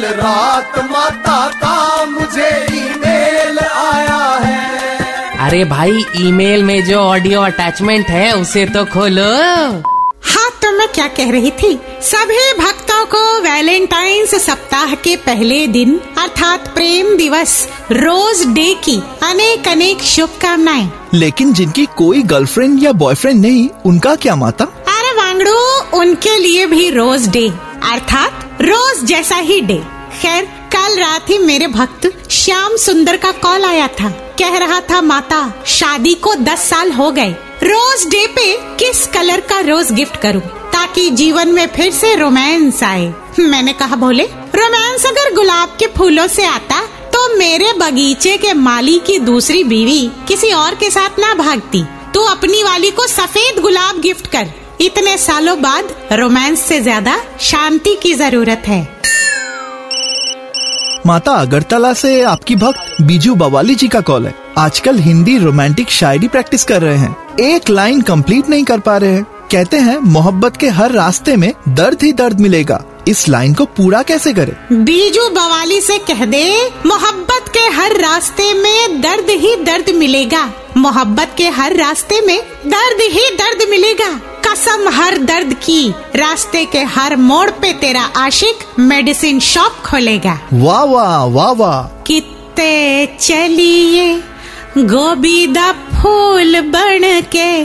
कल रात माता का मुझे ईमेल आया है। अरे भाई ईमेल में जो ऑडियो अटैचमेंट है उसे तो खोलो। हाँ तो मैं क्या कह रही थी? सभी भक्तों को वैलेंटाइंस सप्ताह के पहले दिन अर्थात प्रेम दिवस रोज डे की अनेक अनेक शुभकामनाएँ। लेकिन जिनकी कोई गर्लफ्रेंड या बॉयफ्रेंड नहीं उनका क्या माता? अरे वांगड़ू उनके लिए भी रोज डे अर्थात रोज जैसा ही डे। खैर, कल रात ही मेरे भक्त श्याम सुंदर का कॉल आया था। कह रहा था, माता, शादी को दस साल हो गए। रोज डे पे किस कलर का रोज गिफ्ट करूँ ताकि जीवन में फिर से रोमांस आए? मैंने कहा बोले रोमांस अगर गुलाब के फूलों से आता तो मेरे बगीचे के माली की दूसरी बीवी किसी और के साथ ना भागती। तू अपनी वाली को सफ़ेद गुलाब गिफ्ट कर। इतने सालों बाद रोमांस से ज़्यादा शांति की ज़रूरत है। माता अगरतला से आपकी भक्त बीजू बवाली जी का कॉल है। आजकल हिंदी रोमांटिक शायरी प्रैक्टिस कर रहे हैं। एक लाइन कंप्लीट नहीं कर पा रहे हैं। कहते हैं, मोहब्बत के हर रास्ते में दर्द ही दर्द मिलेगा। इस लाइन को पूरा कैसे करे? बीजू बवाली से कह दे मोहब्बत के हर रास्ते में दर्द ही दर्द मिलेगा। मोहब्बत के हर रास्ते में दर्द ही दर्द मिलेगा। कसम हर दर्द की रास्ते के हर मोड़ पे तेरा आशिक मेडिसिन शॉप खोलेगा। वाह वाह वाह वाह। कितने चलिए गोभी दा फूल बन के।